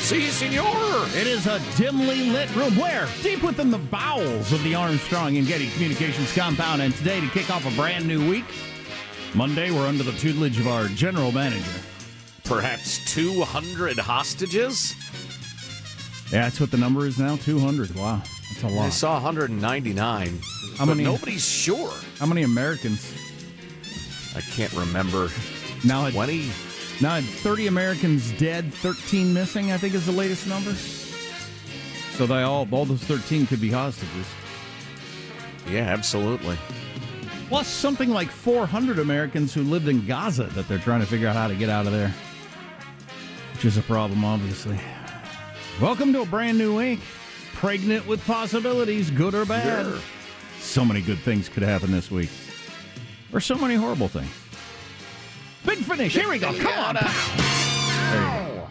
See, senor. It is a dimly lit room where, deep within the bowels of the Armstrong and Getty Communications compound, and today to kick off a brand new week, Monday, we're under the tutelage of our general manager. Perhaps 200 hostages? Yeah, that's what the number is now 200. Wow, that's a lot. I saw 199. How but many- Nobody's sure. How many Americans? I can't remember. Now, at, 20? Now 30 Americans dead, 13 missing, I think is the latest number. So they all, all those 13 could be hostages. Yeah, absolutely. Plus something like 400 Americans who lived in Gaza that they're trying to figure out how to get out of there. Which is a problem, obviously. Welcome to a brand new week. Pregnant with possibilities, good or bad. Yeah. So many good things could happen this week. Or so many horrible things. Big finish. Here we go. Come on. pal. There you go.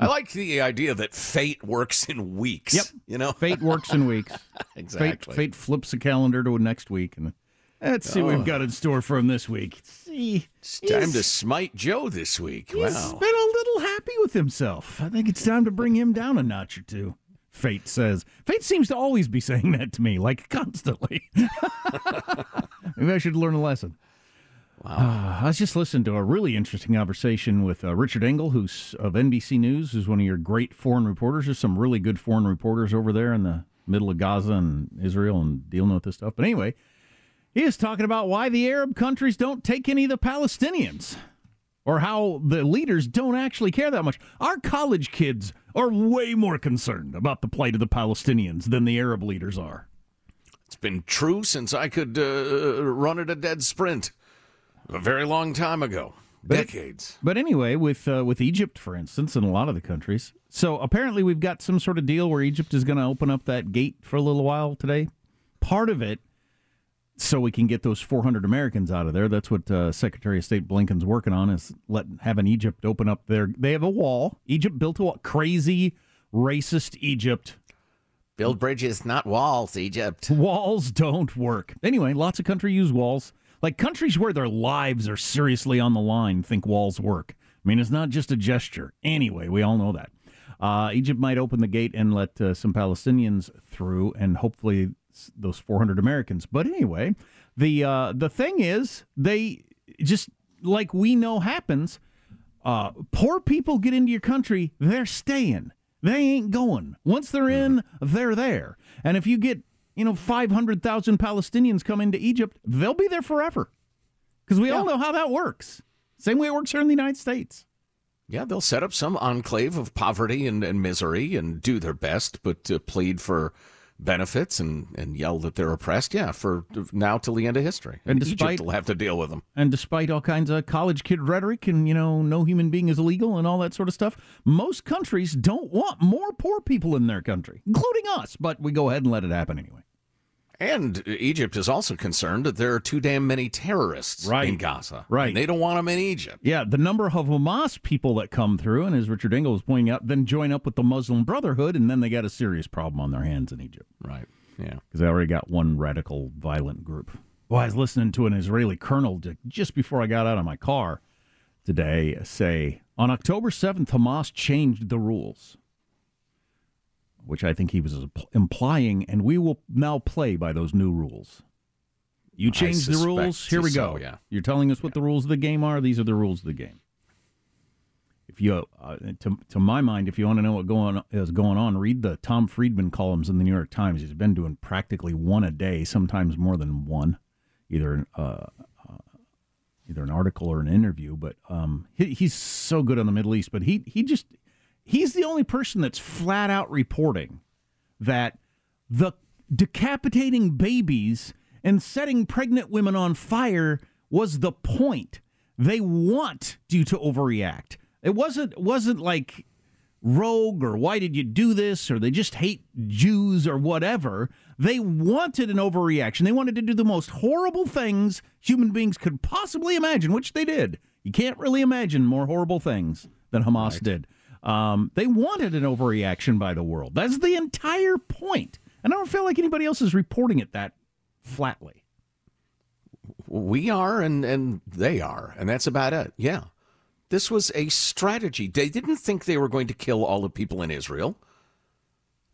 I like the idea that fate works in weeks. Yep. You know? Fate works in weeks. exactly. Fate, fate flips the calendar to next week. and Let's see what Oh. we've got in store for him this week. See, It's time to smite Joe this week. He's wow. been a little happy with himself. I think it's time to bring him down a notch or two. Fate says. Fate seems to always be saying that to me, like constantly. Maybe I should learn a lesson. Wow. I was just listening to a really interesting conversation with uh, Richard Engel, who's of NBC News, who's one of your great foreign reporters. There's some really good foreign reporters over there in the middle of Gaza and Israel and dealing with this stuff. But anyway, he is talking about why the Arab countries don't take any of the Palestinians or how the leaders don't actually care that much. Our college kids are way more concerned about the plight of the Palestinians than the Arab leaders are. It's been true since I could uh, run at a dead sprint a very long time ago. Decades. But anyway, with uh, with Egypt, for instance, and a lot of the countries. So apparently, we've got some sort of deal where Egypt is going to open up that gate for a little while today. Part of it, so we can get those 400 Americans out of there. That's what uh, Secretary of State Blinken's working on is let having Egypt open up their. They have a wall. Egypt built a wall. Crazy, racist Egypt. Build bridges, not walls, Egypt. Walls don't work. Anyway, lots of countries use walls. Like countries where their lives are seriously on the line think walls work. I mean, it's not just a gesture. Anyway, we all know that. Uh, Egypt might open the gate and let uh, some Palestinians through, and hopefully those 400 Americans. But anyway, the uh, the thing is, they just like we know happens. Uh, poor people get into your country, they're staying. They ain't going. Once they're in, they're there. And if you get you know 500,000 Palestinians come into Egypt, they'll be there forever. Because we all know how that works. Same way it works here in the United States. Yeah, they'll set up some enclave of poverty and, and misery and do their best, but to plead for benefits and, and yell that they're oppressed, yeah, for now till the end of history. And And, despite- Egypt will have to deal with them. And despite all kinds of college kid rhetoric and, you know, no human being is illegal and all that sort of stuff, most countries don't want more poor people in their country, including us, but we go ahead and let it happen anyway. And Egypt is also concerned that there are too damn many terrorists Right. in Gaza. Right. And they don't want them in Egypt. Yeah, the number of Hamas people that come through, and as Richard Engel was pointing out, then join up with the Muslim Brotherhood, and then they got a serious problem on their hands in Egypt. Right. Yeah. because they already got one radical violent group. Well, I was listening to an Israeli colonel just before I got out of my car today say on October 7th, Hamas changed the rules, which I think he was implying, and we will now play by those new rules. You changed the rules. Here we so, go. yeah. You're telling us what the rules of the game are. These are the rules of the game. If you, uh, to, to my mind, if you want to know what going is going on, read the Tom Friedman columns in the New York Times. He's been doing practically one a day, sometimes more than one, either uh, uh, either an article or an interview. But um, he, he's so good on the Middle East. But he he just he's the only person that's flat out reporting that the decapitating babies and setting pregnant women on fire was the point. They want you to overreact. It wasn't wasn't like rogue or why did you do this or they just hate Jews or whatever. They wanted an overreaction. They wanted to do the most horrible things human beings could possibly imagine, which they did. You can't really imagine more horrible things than Hamas did. Um, they wanted an overreaction by the world. That's the entire point. And I don't feel like anybody else is reporting it that flatly. We are and, and they are, and that's about it. Yeah. This was a strategy. They didn't think they were going to kill all the people in Israel.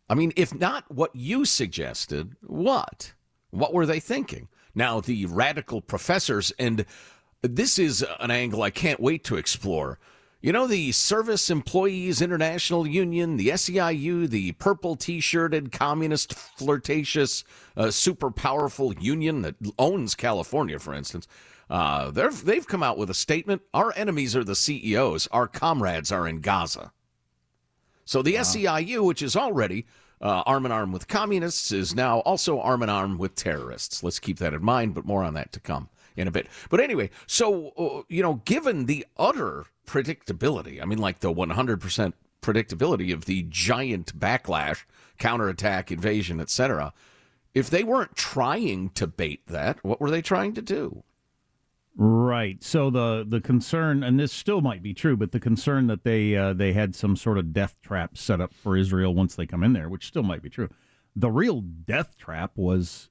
I mean, if not what you suggested, what? What were they thinking? Now, the radical professors, and this is an angle I can't wait to explore. You know, the Service Employees International Union, the SEIU, the purple t shirted, communist, flirtatious, uh, super powerful union that owns California, for instance. Uh, they've come out with a statement Our enemies are the CEOs, our comrades are in Gaza. So the SEIU, which is already uh, arm in arm with communists, is now also arm in arm with terrorists. Let's keep that in mind, but more on that to come in a bit. But anyway, so, uh, you know, given the utter predictability, I mean, like the 100% predictability of the giant backlash, counterattack, invasion, etc., if they weren't trying to bait that, what were they trying to do? Right. So the the concern, and this still might be true, but the concern that they uh, they had some sort of death trap set up for Israel once they come in there, which still might be true. The real death trap was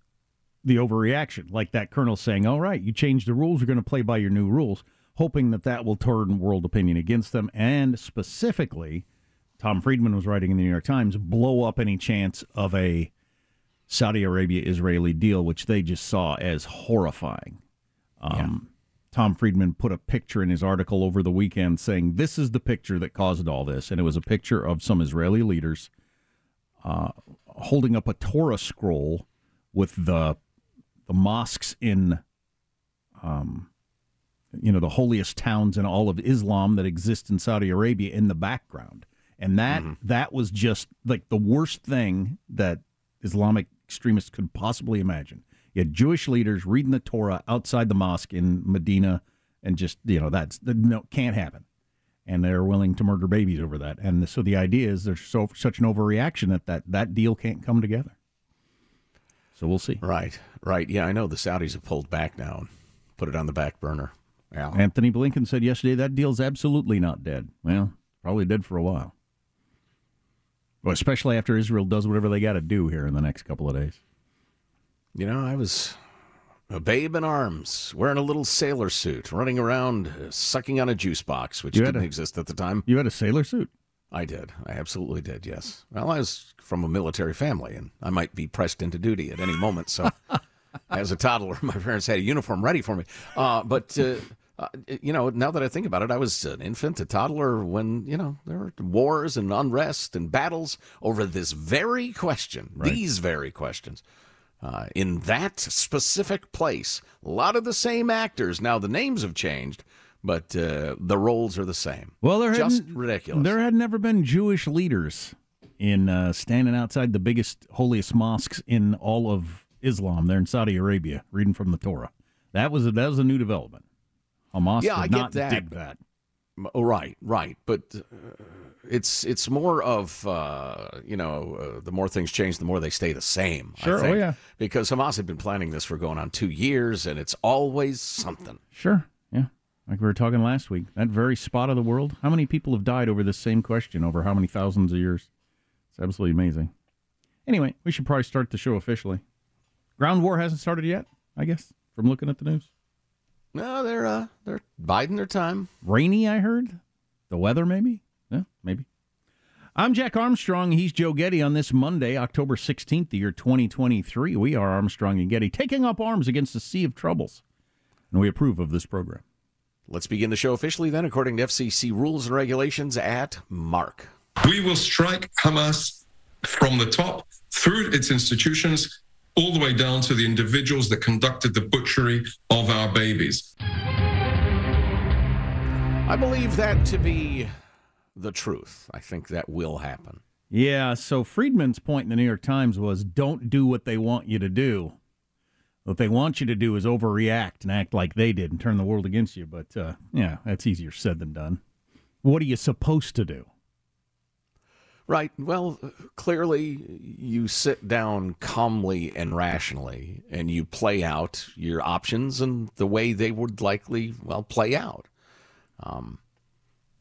the overreaction, like that colonel saying, "All right, you changed the rules. We're going to play by your new rules," hoping that that will turn world opinion against them, and specifically, Tom Friedman was writing in the New York Times, blow up any chance of a Saudi Arabia Israeli deal, which they just saw as horrifying. Um, Tom Friedman put a picture in his article over the weekend saying this is the picture that caused all this, and it was a picture of some Israeli leaders uh, holding up a Torah scroll with the the mosques in, um, you know, the holiest towns in all of Islam that exist in Saudi Arabia in the background, and that mm-hmm. that was just like the worst thing that Islamic extremists could possibly imagine. You had Jewish leaders reading the Torah outside the mosque in Medina and just you know that's no can't happen, and they're willing to murder babies over that. And so the idea is there's so such an overreaction that that that deal can't come together. So we'll see. Right, right. Yeah, I know the Saudis have pulled back now and put it on the back burner. Yeah. Antony Blinken said yesterday that deal's absolutely not dead. Well, probably dead for a while. Well, especially after Israel does whatever they got to do here in the next couple of days. You know, I was a babe in arms, wearing a little sailor suit, running around, uh, sucking on a juice box, which You didn't a- exist at the time. You had a sailor suit. I did. I absolutely did, yes. Well, I was from a military family, and I might be pressed into duty at any moment. So, as a toddler, my parents had a uniform ready for me. Uh, but, uh, uh, you know, now that I think about it, I was an infant, a toddler when, you know, there were wars and unrest and battles over this very question, these very questions. Uh, in that specific place, a lot of the same actors. Now, the names have changed, but uh, the roles are the same. Well, there just ridiculous. There had never been Jewish leaders in uh, standing outside the biggest, holiest mosques in all of Islam. There in Saudi Arabia, reading from the Torah. That was a, that was a new development. Hamas Yeah, did I get that. dig that. Oh, right, right. But uh, it's it's more of uh, you know uh, the more things change, the more they stay the same. I Sure, oh, yeah. Because Hamas had been planning this for going on two years, and it's always something. Sure, yeah. Like we were talking last week, that very spot of the world. How many people have died over this same question over how many thousands of years? It's absolutely amazing. Anyway, we should probably start the show officially. Ground war hasn't started yet, I guess, from looking at the news. No, they're uh, they're biding their time. Rainy, I heard. The weather, maybe? Yeah, maybe. I'm Jack Armstrong. He's Joe Getty on this Monday, October 16th, the year 2023. We are Armstrong and Getty, taking up arms against a sea of troubles. And we approve of this program. Let's begin the show officially then, according to FCC rules and regulations. At Mark. We will strike Hamas from the top through its institutions all the way down to the individuals that conducted the butchery of our babies. I believe that to be the truth. I think that will happen. Yeah, so Friedman's point in the New York Times was don't do what they want you to do. What they want you to do is overreact and act like they did and turn the world against you. But uh, yeah, that's easier said than done. What are you supposed to do? Right. Well, clearly you sit down calmly and rationally and you play out your options and the way they would likely, well, play out. Um,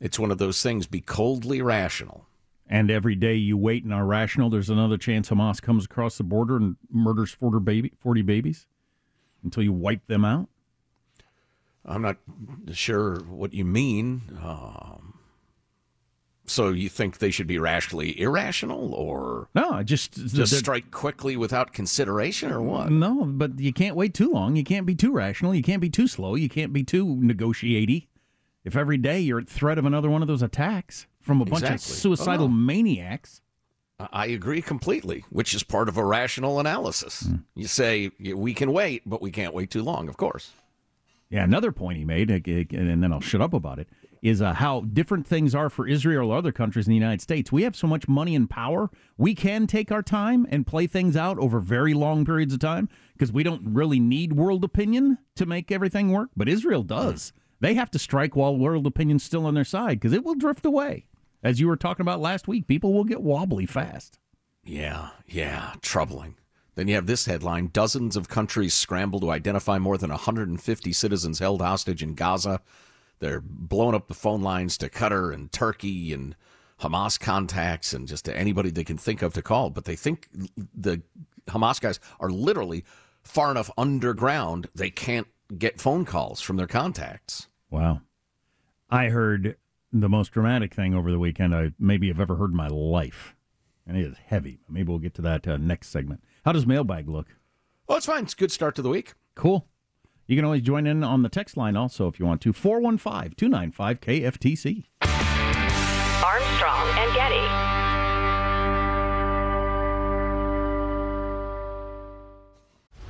it's one of those things be coldly rational. And every day you wait and are rational, there's another chance Hamas comes across the border and murders 40, baby, 40 babies until you wipe them out. I'm not sure what you mean. Um, so you think they should be rationally irrational or No, just just strike quickly without consideration or what? No, but you can't wait too long. You can't be too rational. You can't be too slow. You can't be too negotiaty. If every day you're at threat of another one of those attacks from a bunch of oh, suicidal Oh, no. maniacs, I agree completely, which is part of a rational analysis. Hmm. You say we can wait, but we can't wait too long, of course. Yeah, another point he made, and then I'll shut up about it, is uh, how different things are for Israel or other countries in the United States. We have so much money and power, we can take our time and play things out over very long periods of time because we don't really need world opinion to make everything work. But Israel does. They have to strike while world opinion's still on their side because it will drift away. As you were talking about last week, people will get wobbly fast. Yeah, yeah, troubling. Then you have this headline Dozens of countries scramble to identify more than 150 citizens held hostage in Gaza. They're blowing up the phone lines to Qatar and Turkey and Hamas contacts and just to anybody they can think of to call. But they think the Hamas guys are literally far enough underground they can't get phone calls from their contacts. Wow. I heard the most dramatic thing over the weekend I maybe have ever heard in my life. And it is heavy. Maybe we'll get to that uh, next segment. How does mailbag look? Well, it's fine. It's a good start to the week. Cool. You can always join in on the text line also if you want to. 415 295 KFTC. Armstrong and Getty.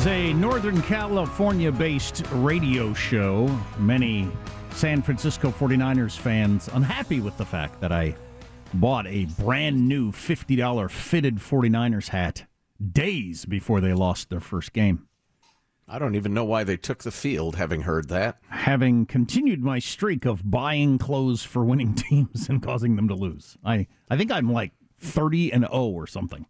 As a Northern California based radio show, many San Francisco 49ers fans unhappy with the fact that I bought a brand new $50 fitted 49ers hat days before they lost their first game. I don't even know why they took the field, having heard that. Having continued my streak of buying clothes for winning teams and causing them to lose. I, I think I'm like 30 and 0 or something.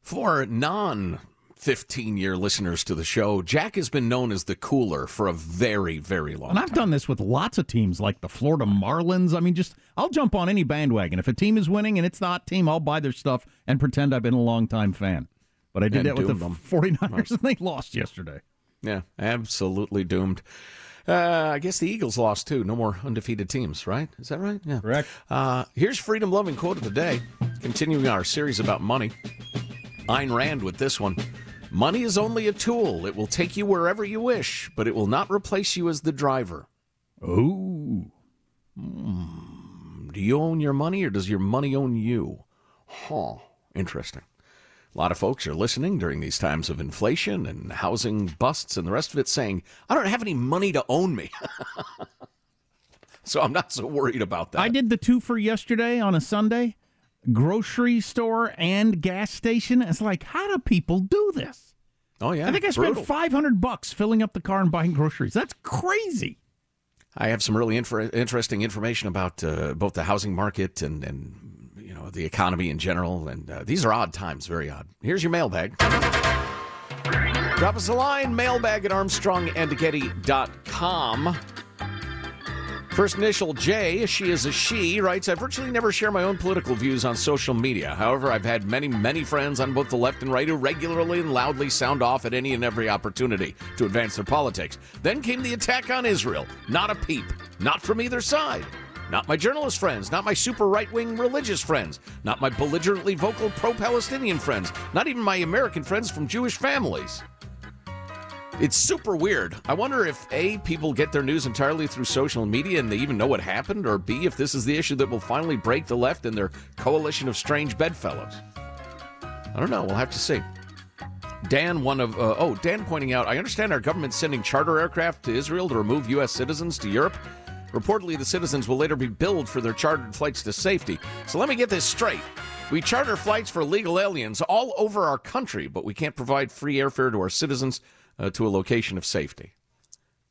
For non 15 year listeners to the show, Jack has been known as the cooler for a very, very long And I've done this with lots of teams like the Florida Marlins. I mean, just I'll jump on any bandwagon. If a team is winning and it's not team, I'll buy their stuff and pretend I've been a longtime fan. But I did And that with the them. 49ers and they lost yesterday. Yeah, absolutely doomed. Uh, I guess the Eagles lost too. No more undefeated teams, right? Is that right? Yeah. Correct. Uh, here's freedom loving quote of the day. Continuing our series about money. Ayn Rand with this one. Money is only a tool. It will take you wherever you wish, but it will not replace you as the driver. Oh. Do you own your money or does your money own you? Huh. Interesting. A lot of folks are listening during these times of inflation and housing busts and the rest of it saying, I don't have any money to own me. so I'm not so worried about that. I did the two for yesterday on a Sunday. Grocery store and gas station. It's like, how do people do this? Oh, yeah. I think I spent brutal. 500 bucks filling up the car and buying groceries. That's crazy. I have some really infer- interesting information about uh, both the housing market and, and you know the economy in general. And uh, these are odd times, very odd. Here's your mailbag. Drop us a line, mailbag at armstrongandgetty.com. First initial J, she is a she, writes, I virtually never share my own political views on social media. However, I've had many, many friends on both the left and right who regularly and loudly sound off at any and every opportunity to advance their politics. Then came the attack on Israel. Not a peep. Not from either side. Not my journalist friends, not my super right wing religious friends, not my belligerently vocal pro Palestinian friends, not even my American friends from Jewish families. It's super weird. I wonder if A, people get their news entirely through social media and they even know what happened, or B, if this is the issue that will finally break the left and their coalition of strange bedfellows. I don't know. We'll have to see. Dan, one of, uh, oh, Dan pointing out, I understand our government's sending charter aircraft to Israel to remove U.S. citizens to Europe. Reportedly, the citizens will later be billed for their chartered flights to safety. So let me get this straight. We charter flights for illegal aliens all over our country, but we can't provide free airfare to our citizens uh, to a location of safety.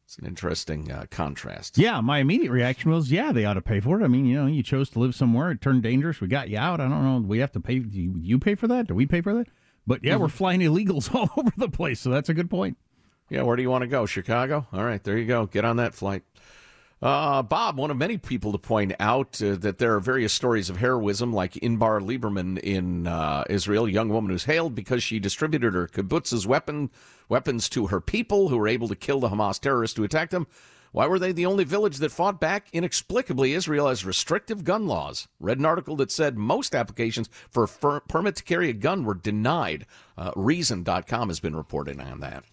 It's an interesting uh, contrast. Yeah, my immediate reaction was, yeah, they ought to pay for it. I mean, you know, you chose to live somewhere, it turned dangerous, we got you out. I don't know, we have to pay. Do you, you pay for that? Do we pay for that? But yeah, mm-hmm. we're flying illegals all over the place, so that's a good point. Yeah, where do you want to go? Chicago? All right, there you go. Get on that flight. Uh, Bob, one of many people to point out uh, that there are various stories of heroism, like Inbar Lieberman in uh, Israel, a young woman who's hailed because she distributed her kibbutz's weapon weapons to her people, who were able to kill the Hamas terrorists who attacked them. Why were they the only village that fought back? Inexplicably, Israel has restrictive gun laws. Read an article that said most applications for a permit to carry a gun were denied. Uh, Reason.com has been reporting on that.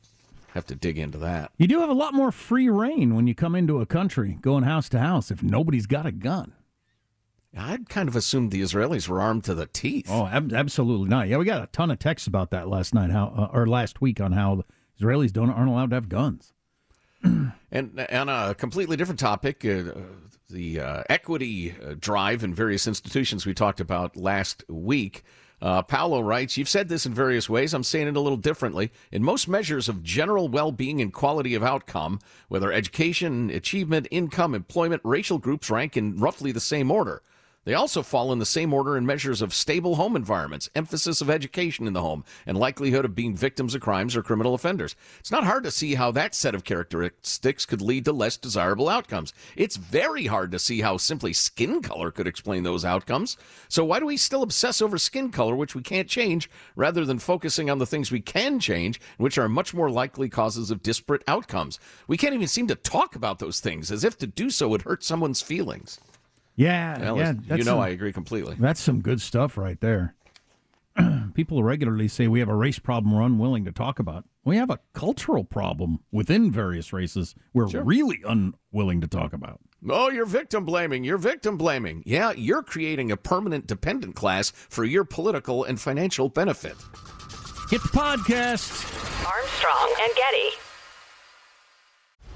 Have to dig into that. You do have a lot more free reign when you come into a country, going house to house, if nobody's got a gun. I'd kind of assumed the Israelis were armed to the teeth. Oh, ab- absolutely not. Yeah, we got a ton of texts about that last night, how uh, or last week on how the Israelis don't aren't allowed to have guns. and on a completely different topic, uh, the uh, equity uh, drive in various institutions we talked about last week. Uh, Paolo writes, You've said this in various ways. I'm saying it a little differently. In most measures of general well being and quality of outcome, whether education, achievement, income, employment, racial groups rank in roughly the same order. They also fall in the same order in measures of stable home environments, emphasis of education in the home, and likelihood of being victims of crimes or criminal offenders. It's not hard to see how that set of characteristics could lead to less desirable outcomes. It's very hard to see how simply skin color could explain those outcomes. So why do we still obsess over skin color, which we can't change, rather than focusing on the things we can change, which are much more likely causes of disparate outcomes? We can't even seem to talk about those things, as if to do so would hurt someone's feelings. Yeah, well, yeah. You know, some, I agree completely. That's some good stuff right there. People regularly say we have a race problem we're unwilling to talk about. We have a cultural problem within various races we're sure. really unwilling to talk about. Oh, you're victim blaming. You're victim blaming. Yeah, you're creating a permanent dependent class for your political and financial benefit. Hit the podcast. Armstrong and Getty.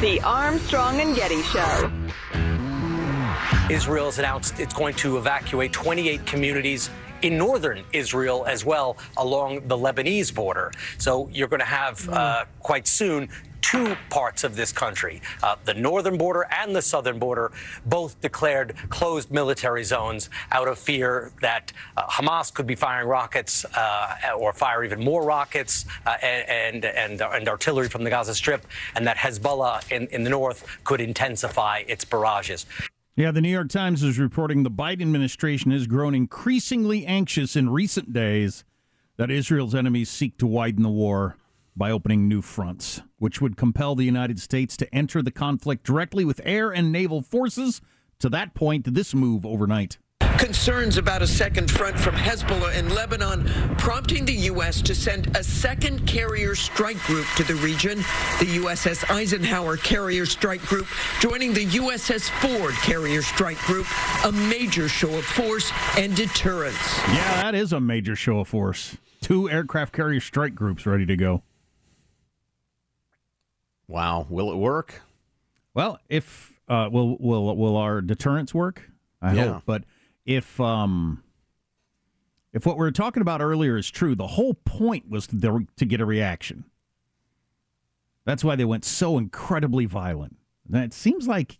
The Armstrong and Getty Show. Israel has announced it's going to evacuate 28 communities in northern Israel as well along the Lebanese border. So you're going to have uh, quite soon two parts of this country, uh, the northern border and the southern border, both declared closed military zones out of fear that uh, Hamas could be firing rockets uh, or fire even more rockets uh, and, and, and, artillery from the Gaza Strip, and that Hezbollah in, in the north could intensify its barrages. Yeah, the New York Times is reporting the Biden administration has grown increasingly anxious in recent days that Israel's enemies seek to widen the war by opening new fronts, which would compel the United States to enter the conflict directly with air and naval forces. To that point, this move overnight. Concerns about a second front from Hezbollah in Lebanon prompting the U.S. to send a second carrier strike group to the region. The USS Eisenhower Carrier Strike Group joining the USS Ford Carrier Strike Group, a major show of force and deterrence. Yeah, that is a major show of force. Two aircraft carrier strike groups ready to go. Wow, will it work? Well, if uh, will will will our deterrence work? I Yeah. hope. But if um if what we were talking about earlier is true, the whole point was to, to get a reaction. That's why they went so incredibly violent. And it seems like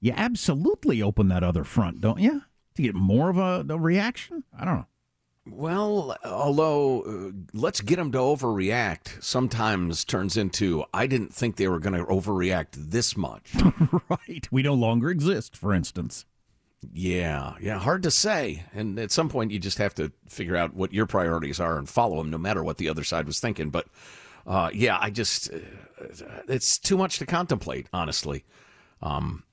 you absolutely open that other front, don't you? To get more of a, a reaction? I don't know. Well, although uh, let's get them to overreact sometimes turns into I didn't think they were going to overreact this much. right. We no longer exist, for instance. Yeah, yeah, hard to say. And at some point, you just have to figure out what your priorities are and follow them, no matter what the other side was thinking. But uh, yeah, I just uh, it's too much to contemplate, honestly. Um,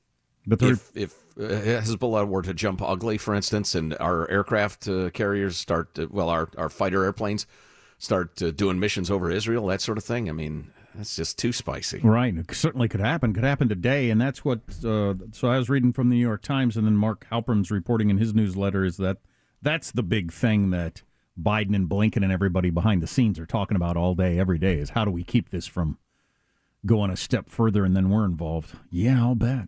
but if if Hezbollah were to jump ugly, for instance, and our aircraft uh, carriers start, uh, well, our our fighter airplanes start uh, doing missions over Israel, that sort of thing. I mean, that's just too spicy. Right. It certainly could happen. Could happen today. And that's what. Uh, so I was reading from the New York Times, and then Mark Halperin's reporting in his newsletter is that that's the big thing that Biden and Blinken and everybody behind the scenes are talking about all day, every day is how do we keep this from going a step further and then we're involved. Yeah, I'll bet.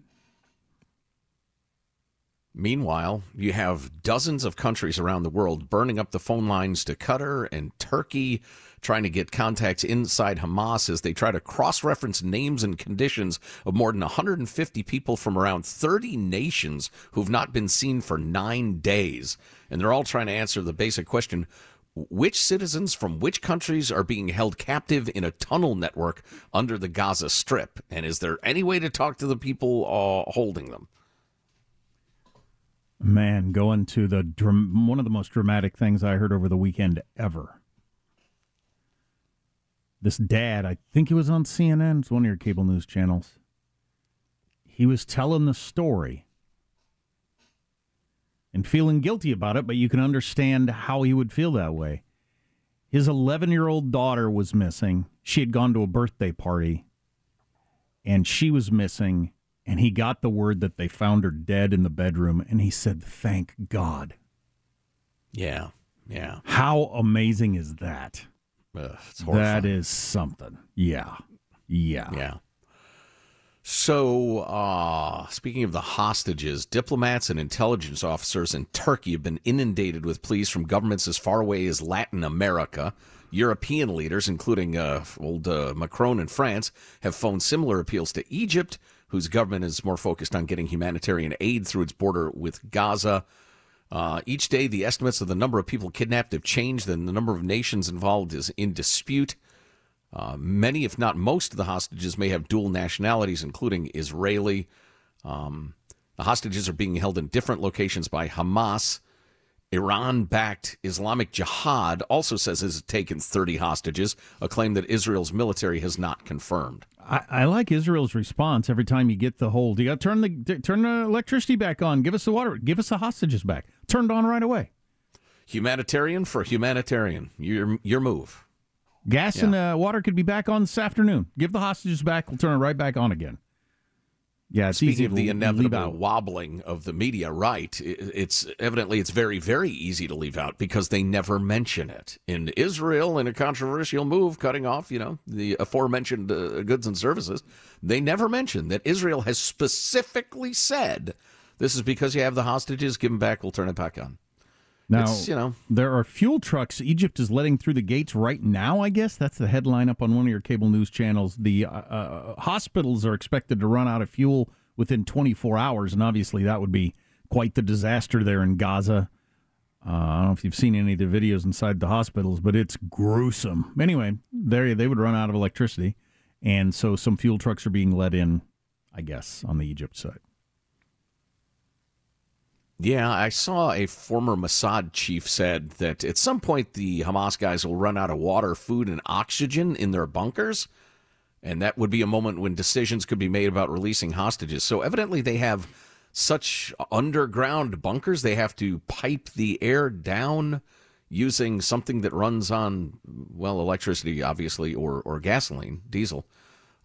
Meanwhile, you have dozens of countries around the world burning up the phone lines to Qatar and Turkey, trying to get contacts inside Hamas as they try to cross reference names and conditions of more than 150 people from around 30 nations who've not been seen for nine days. And they're all trying to answer the basic question which citizens from which countries are being held captive in a tunnel network under the Gaza Strip? And is there any way to talk to the people uh, holding them? Man, going to the one of the most dramatic things I heard over the weekend ever. This dad, I think he was on CNN, it's one of your cable news channels. He was telling the story and feeling guilty about it, but you can understand how he would feel that way. His 11 year old daughter was missing. She had gone to a birthday party and she was missing and he got the word that they found her dead in the bedroom and he said thank god. Yeah yeah. How amazing is that? Ugh, that is something. Yeah. Yeah. Yeah. So, uh, speaking of the hostages, diplomats and intelligence officers in Turkey have been inundated with pleas from governments as far away as Latin America. European leaders, including uh, old uh, Macron in France, have phoned similar appeals to Egypt, whose government is more focused on getting humanitarian aid through its border with Gaza. Uh, each day, the estimates of the number of people kidnapped have changed, and the number of nations involved is in dispute. Uh, many, if not most, of the hostages may have dual nationalities, including Israeli. Um, the hostages are being held in different locations by Hamas. Iran backed Islamic Jihad also says it has taken 30 hostages, a claim that Israel's military has not confirmed. I, I like Israel's response every time you get the hold. You got to turn the turn the electricity back on. Give us the water. Give us the hostages back. Turned on right away. Humanitarian for humanitarian. Your your move. Gas yeah. and uh, water could be back on this afternoon. Give the hostages back. We'll turn it right back on again. Yeah, it's Speaking of the inevitable wobbling of the media, right? It's evidently it's very very easy to leave out because they never mention it. In Israel, in a controversial move, cutting off you know the aforementioned uh, goods and services, they never mention that Israel has specifically said this is because you have the hostages. Give them back. We'll turn it back on. Now, it's, you know, there are fuel trucks Egypt is letting through the gates right now, I guess. That's the headline up on one of your cable news channels. The uh, uh, hospitals are expected to run out of fuel within 24 hours, and obviously that would be quite the disaster there in Gaza. Uh, I don't know if you've seen any of the videos inside the hospitals, but it's gruesome. Anyway, there they would run out of electricity, and so some fuel trucks are being let in, I guess, on the Egypt side. Yeah, I saw a former Mossad chief said that at some point the Hamas guys will run out of water, food, and oxygen in their bunkers. And that would be a moment when decisions could be made about releasing hostages. So evidently they have such underground bunkers, they have to pipe the air down using something that runs on, well, electricity, obviously, or, or gasoline, diesel.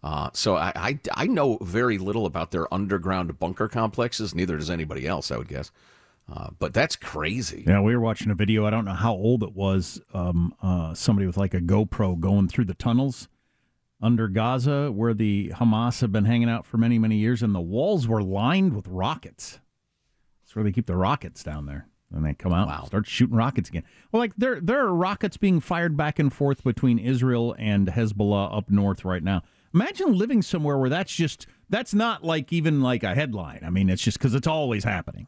Uh, so I, I, I know very little about their underground bunker complexes. Neither does anybody else, I would guess. Uh, but that's crazy. Yeah, we were watching a video. I don't know how old it was. Um, uh, somebody with like a GoPro going through the tunnels under Gaza, where the Hamas have been hanging out for many, many years, and the walls were lined with rockets. That's where they keep the rockets down there. And they come out wow. and start shooting rockets again. Well, like there, there are rockets being fired back and forth between Israel and Hezbollah up north right now. Imagine living somewhere where that's just that's not like even like a headline. I mean, it's just because it's always happening.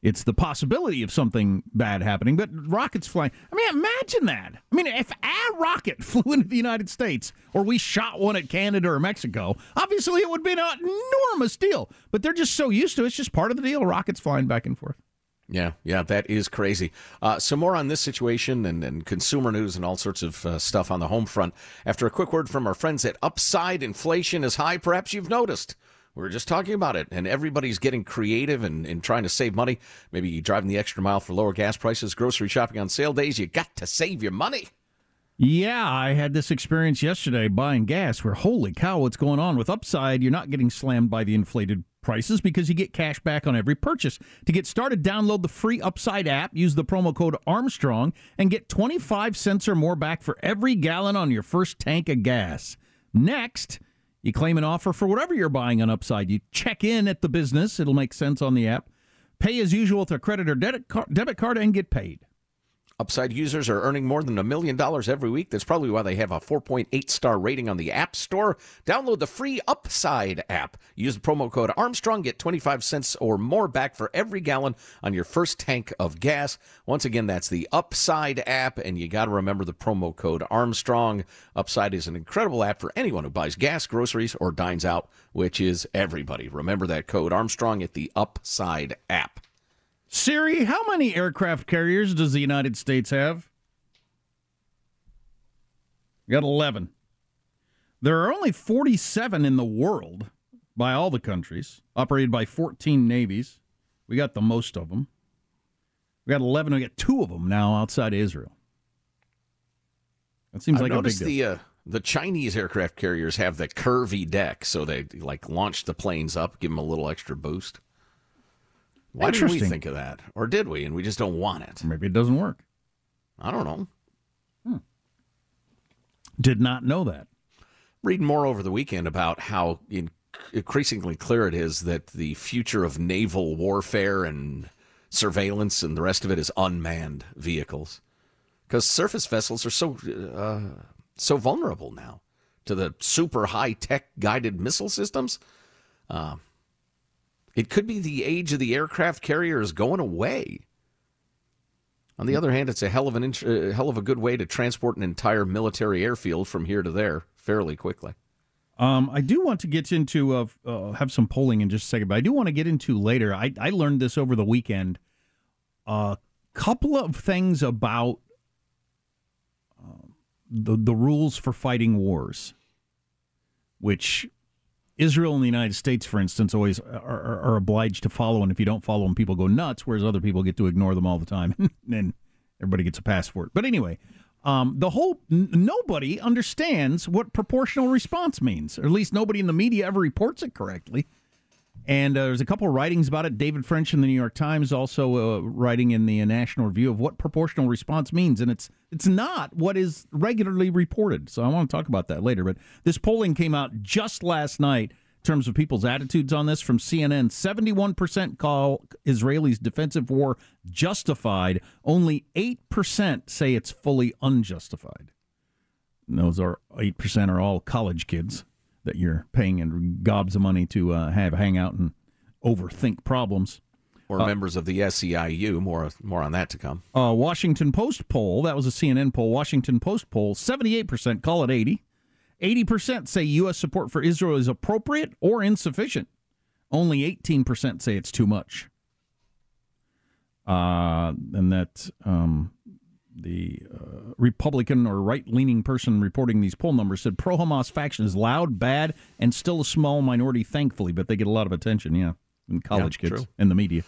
It's the possibility of something bad happening, but rockets flying. I mean, imagine that. I mean, if a rocket flew into the United States or we shot one at Canada or Mexico, obviously it would be an enormous deal. But they're just so used to it. It's just part of the deal. Rockets flying back and forth. Yeah, yeah, that is crazy. Uh, some more on this situation and, and consumer news and all sorts of uh, stuff on the home front. After a quick word from our friends at Upside, inflation is high. Perhaps you've noticed. We were just talking about it, and everybody's getting creative and, and trying to save money. Maybe driving the extra mile for lower gas prices, grocery shopping on sale days. You got to save your money. Yeah, I had this experience yesterday buying gas where, holy cow, what's going on? With Upside, you're not getting slammed by the inflated prices because you get cash back on every purchase. To get started, download the free Upside app, use the promo code Armstrong, and get 25 cents or more back for every gallon on your first tank of gas. Next, you claim an offer for whatever you're buying on Upside. You check in at the business, it'll make sense on the app. Pay as usual with a credit or debit card and get paid. Upside users are earning more than a million dollars every week. That's probably why they have a 4.8 star rating on the App Store. Download the free Upside app. Use the promo code Armstrong. Get 25 cents or more back for every gallon on your first tank of gas. Once again, that's the Upside app, and you got to remember the promo code Armstrong. Upside is an incredible app for anyone who buys gas, groceries, or dines out, which is everybody. Remember that code Armstrong at the Upside app. Siri, how many aircraft carriers does the United States have? got 11. There are only 47 in the world by all the countries, operated by 14 navies. We got the most of them. We got 11. We got two of them now outside Israel. That seems I've like a big deal. The, uh, the Chinese aircraft carriers have the curvy deck, so they like launch the planes up, give them a little extra boost. Why did we think of that? Or did we? And we just don't want it. Maybe it doesn't work. I don't know. Hmm. Did not know that. Reading more over the weekend about how increasingly clear it is that the future of naval warfare and surveillance and the rest of it is unmanned vehicles. Because surface vessels are so uh, so vulnerable now to the super high tech guided missile systems. Uh, it could be the age of the aircraft carrier is going away. On the other hand, it's a hell of an uh, hell of a good way to transport an entire military airfield from here to there fairly quickly. Um, I do want to get into uh, uh, have some polling in just a second, but I do want to get into later. I, I learned this over the weekend. A couple of things about uh, the the rules for fighting wars, which Israel and the United States, for instance, always are, are, obliged to follow, and if you don't follow them, people go nuts. Whereas other people get to ignore them all the time, and everybody gets a pass for it. But anyway, um, the whole n- nobody understands what proportional response means, or at least nobody in the media ever reports it correctly. And uh, there's a couple of writings about it. David French in the New York Times also uh, writing in the uh, National Review of what proportional response means, and it's it's not what is regularly reported. So I want to talk about that later. But this polling came out just last night in terms of people's attitudes on this from CNN. Seventy-one percent call Israelis' defensive war justified. Only eight percent say it's fully unjustified. And those are eight percent are all college kids that you're paying and gobs of money to uh, have hang out and overthink problems. Or uh, members of the SEIU. More more on that to come. Uh, Washington Post poll. That was a CNN poll. Washington Post poll. Seventy-eight percent call it eighty. Eighty percent say U.S. support for Israel is appropriate or insufficient. Only eighteen percent say it's too much. uh, and that um, the uh, Republican or right leaning person reporting these poll numbers said pro Hamas faction is loud, bad, and still a small minority, thankfully, but they get a lot of attention, yeah, in college Yeah, kids true. and the media.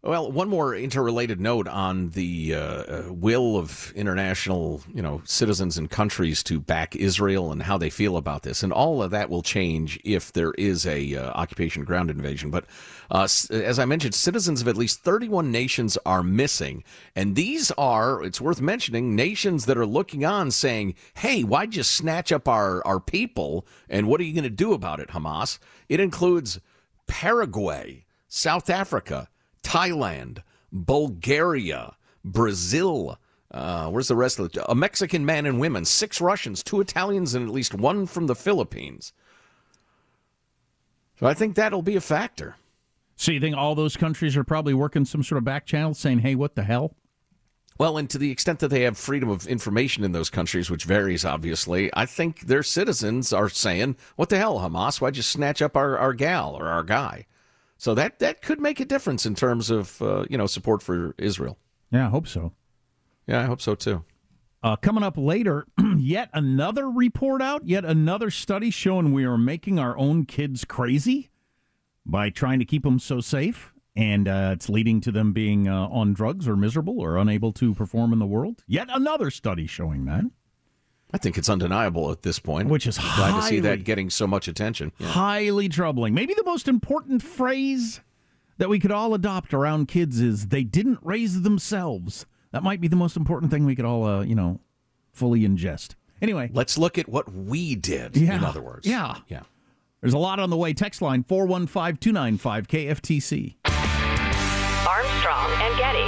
Well, one more interrelated note on the uh, uh, will of international, you know, citizens and countries to back Israel and how they feel about this, and all of that will change if there is a uh, occupation ground invasion. But uh, as I mentioned, citizens of at least 31 nations are missing, and these are, it's worth mentioning, nations that are looking on, saying, "Hey, why'd you snatch up our our people? And what are you going to do about it, Hamas?" It includes Paraguay, South Africa. Thailand, Bulgaria, Brazil. Uh, where's the rest of it? A Mexican man and women, six Russians, two Italians, and at least one from the Philippines. So I think that'll be a factor. So you think all those countries are probably working some sort of back channel saying, hey, what the hell? Well, and to the extent that they have freedom of information in those countries, which varies obviously, I think their citizens are saying, "What the hell, Hamas? Why'd you snatch up our, our gal or our guy?" So that that could make a difference in terms of uh, you know support for Israel. Yeah, I hope so. Yeah, I hope so too. Uh, coming up later, yet another report out, yet another study showing we are making our own kids crazy by trying to keep them so safe. And uh, it's leading to them being uh, on drugs or miserable or unable to perform in the world. Yet another study showing that. I think it's undeniable at this point. Which is glad to see that getting so much attention. Yeah. Highly troubling. Maybe the most important phrase that we could all adopt around kids is they didn't raise themselves. That might be the most important thing we could all, uh, you know, fully ingest. Anyway, let's look at what we did. Yeah. In other words, Yeah. yeah. There's a lot on the way. Text line 415 295 KFTC. Armstrong and Getty.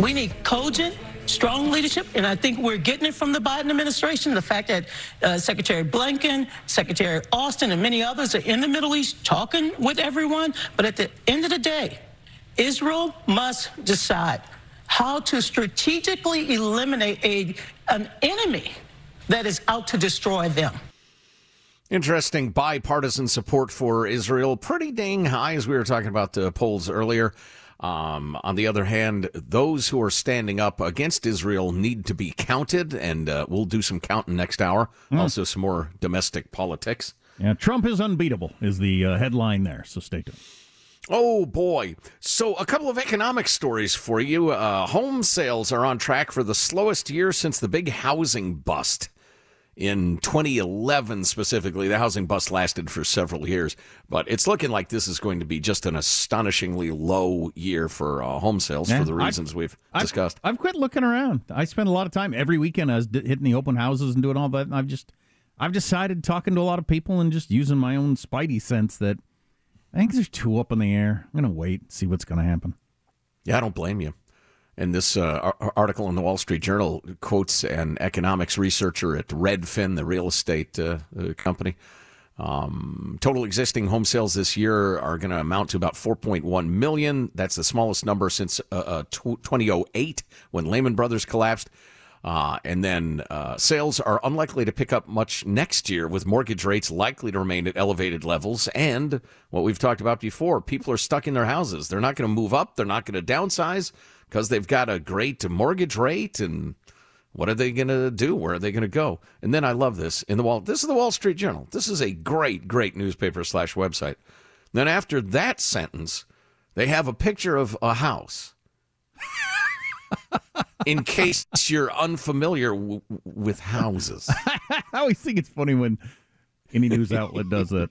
We need cogent, strong leadership, and I think we're getting it from the Biden administration. The fact that uh, Secretary Blinken, Secretary Austin, and many others are in the Middle East talking with everyone. But at the end of the day, Israel must decide how to strategically eliminate a, an enemy that is out to destroy them. Interesting bipartisan support for Israel, pretty dang high, as we were talking about the polls earlier. Um, on the other hand, those who are standing up against Israel need to be counted, and uh, we'll do some counting next hour. Also, some more domestic politics. Yeah, Trump is unbeatable, is the uh, headline there, so stay tuned. Oh boy. So, a couple of economic stories for you. Uh, home sales are on track for the slowest year since the big housing bust. In 2011 specifically, the housing bust lasted for several years, but it's looking like this is going to be just an astonishingly low year for uh, home sales Yeah, for the I've- reasons we've I've- discussed. I've quit looking around. I spend a lot of time every weekend. I was d- hitting the open houses and doing all that. And I've just, I've decided talking to a lot of people and just using my own spidey sense that I think there's two up in the air. I'm gonna wait, and see what's gonna happen. Yeah, I don't blame you. And this uh, article in the Wall Street Journal quotes an economics researcher at Redfin, the real estate uh, uh, company. Um, total existing home sales this year are going to amount to about 4.1 million. That's the smallest number since uh, uh, 2008 when Lehman Brothers collapsed. Uh, and then uh, sales are unlikely to pick up much next year, with mortgage rates likely to remain at elevated levels. And what we've talked about before, people are stuck in their houses. They're not going to move up. They're not going to downsize because they've got a great mortgage rate. And what are they going to do? Where are they going to go? And then I love this in the wall. This is the Wall Street Journal. This is a great, great newspaper slash website. Then after that sentence, they have a picture of a house. in case you're unfamiliar w- with houses. I always think it's funny when any news outlet does that.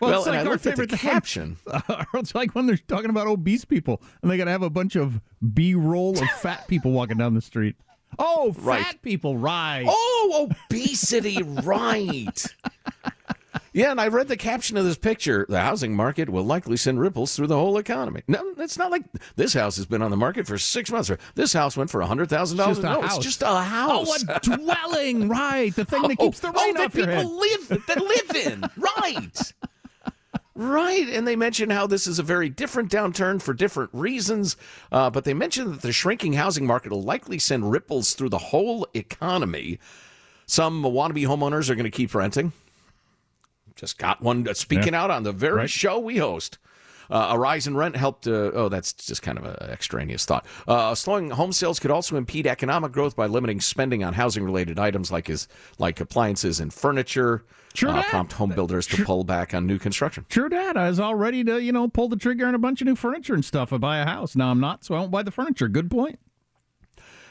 Well, it's and like I our looked at the favorite caption. it's like when they're talking about obese people and they got to have a bunch of B-roll of fat people walking down the street. Oh, fat Right. people, right? Oh, obesity, right. Yeah, and I read the caption of this picture. The housing market will likely send ripples through the whole economy. No, it's not like this house has been on the market for six months. Or this house went for hundred thousand dollars. No, house. it's just a house. Oh, a dwelling, right? The thing that oh, keeps the Oh, rain that off your people head. live that live in, right? Right, and they mention how this is a very different downturn for different reasons. Uh, but they mention that the shrinking housing market will likely send ripples through the whole economy. Some wannabe homeowners are going to keep renting. Just got one uh, speaking Yeah. out on the very Right. show we host. Uh, a rise in rent helped. Uh, oh, that's just kind of an extraneous thought. Uh, slowing home sales could also impede economic growth by limiting spending on housing-related items like is like appliances and furniture. True uh, prompt home builders to pull back on new construction. True that. I was all ready to, you know, pull the trigger on a bunch of new furniture and stuff and buy a house. Now I'm not, so I won't buy the furniture. Good point.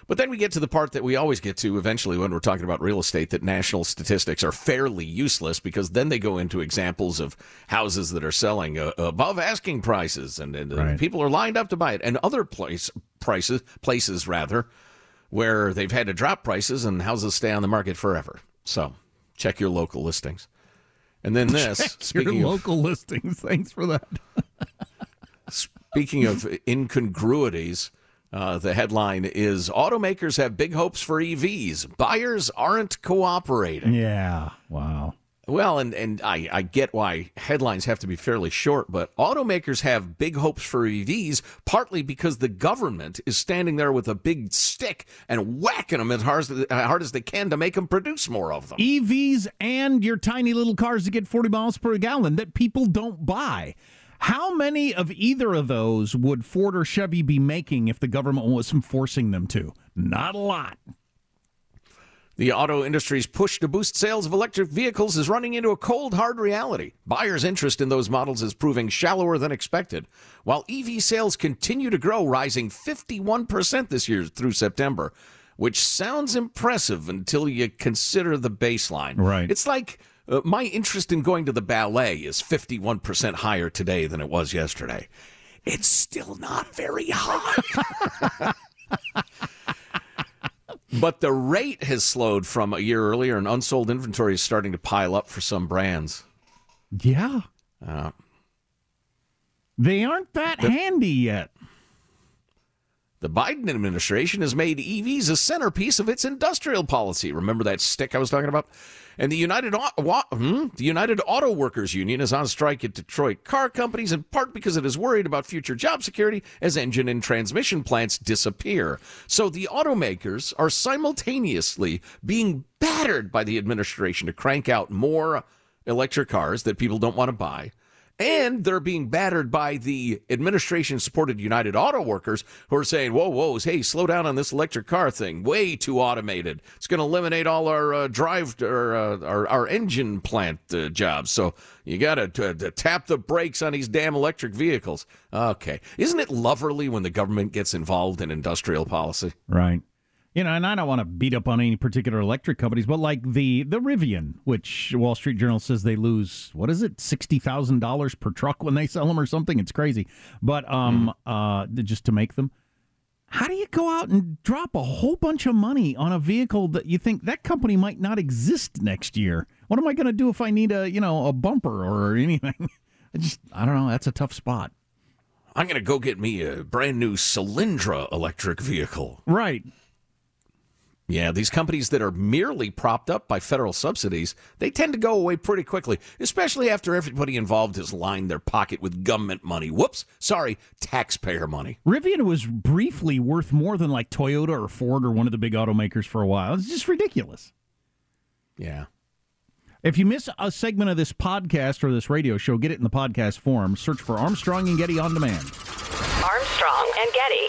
But then we get to the part that we always get to eventually when we're talking about real estate that national statistics are fairly useless because then they go into examples of houses that are selling uh, above asking prices and, and Right. people are lined up to buy it and other place prices places rather where they've had to drop prices and houses stay on the market forever. So, check your local listings. And then this, Check speaking your of local listings. Thanks for that. Speaking of incongruities, uh, the headline is Automakers have big hopes for EVs. Buyers aren't cooperating. Yeah. Wow. Well, and, and I, I get why headlines have to be fairly short, but automakers have big hopes for EVs partly because the government is standing there with a big stick and whacking them as hard as, as hard as they can to make them produce more of them. EVs and your tiny little cars that get 40 miles per gallon that people don't buy. How many of either of those would Ford or Chevy be making if the government wasn't forcing them to? Not a lot. The auto industry's push to boost sales of electric vehicles is running into a cold, hard reality. Buyers' interest in those models is proving shallower than expected. While EV sales continue to grow, rising 51% this year through September, which sounds impressive until you consider the baseline. Right. It's like uh, my interest in going to the ballet is 51% higher today than it was yesterday. It's still not very high. But the rate has slowed from a year earlier, and unsold inventory is starting to pile up for some brands. Yeah. Uh, They aren't that handy yet. The Biden administration has made EVs a centerpiece of its industrial policy. Remember that stick I was talking about? And the United hmm? the United Auto Workers Union is on strike at Detroit car companies in part because it is worried about future job security as engine and transmission plants disappear. So the automakers are simultaneously being battered by the administration to crank out more electric cars that people don't want to buy. And they're being battered by the administration supported United Auto Workers who are saying, whoa, whoa, hey, slow down on this electric car thing. Way too automated. It's going to eliminate all our uh, drive or uh, our, our engine plant uh, jobs. So you got to tap the brakes on these damn electric vehicles. Okay. Isn't it loverly when the government gets involved in industrial policy? Right. You know, and I don't want to beat up on any particular electric companies, but like the the Rivian, which Wall Street Journal says they lose what is it, sixty thousand dollars per truck when they sell them or something. It's crazy, but um, mm. uh, just to make them. How do you go out and drop a whole bunch of money on a vehicle that you think that company might not exist next year? What am I going to do if I need a you know a bumper or anything? I just I don't know. That's a tough spot. I'm going to go get me a brand new Solyndra electric vehicle. Right. Yeah, these companies that are merely propped up by federal subsidies, they tend to go away pretty quickly, especially after everybody involved has lined their pocket with government money. Whoops, sorry, taxpayer money. Rivian was briefly worth more than like Toyota or Ford or one of the big automakers for a while. It's just ridiculous. Yeah. If you miss a segment of this podcast or this radio show, get it in the podcast form. Search for Armstrong and Getty on demand. Armstrong and Getty.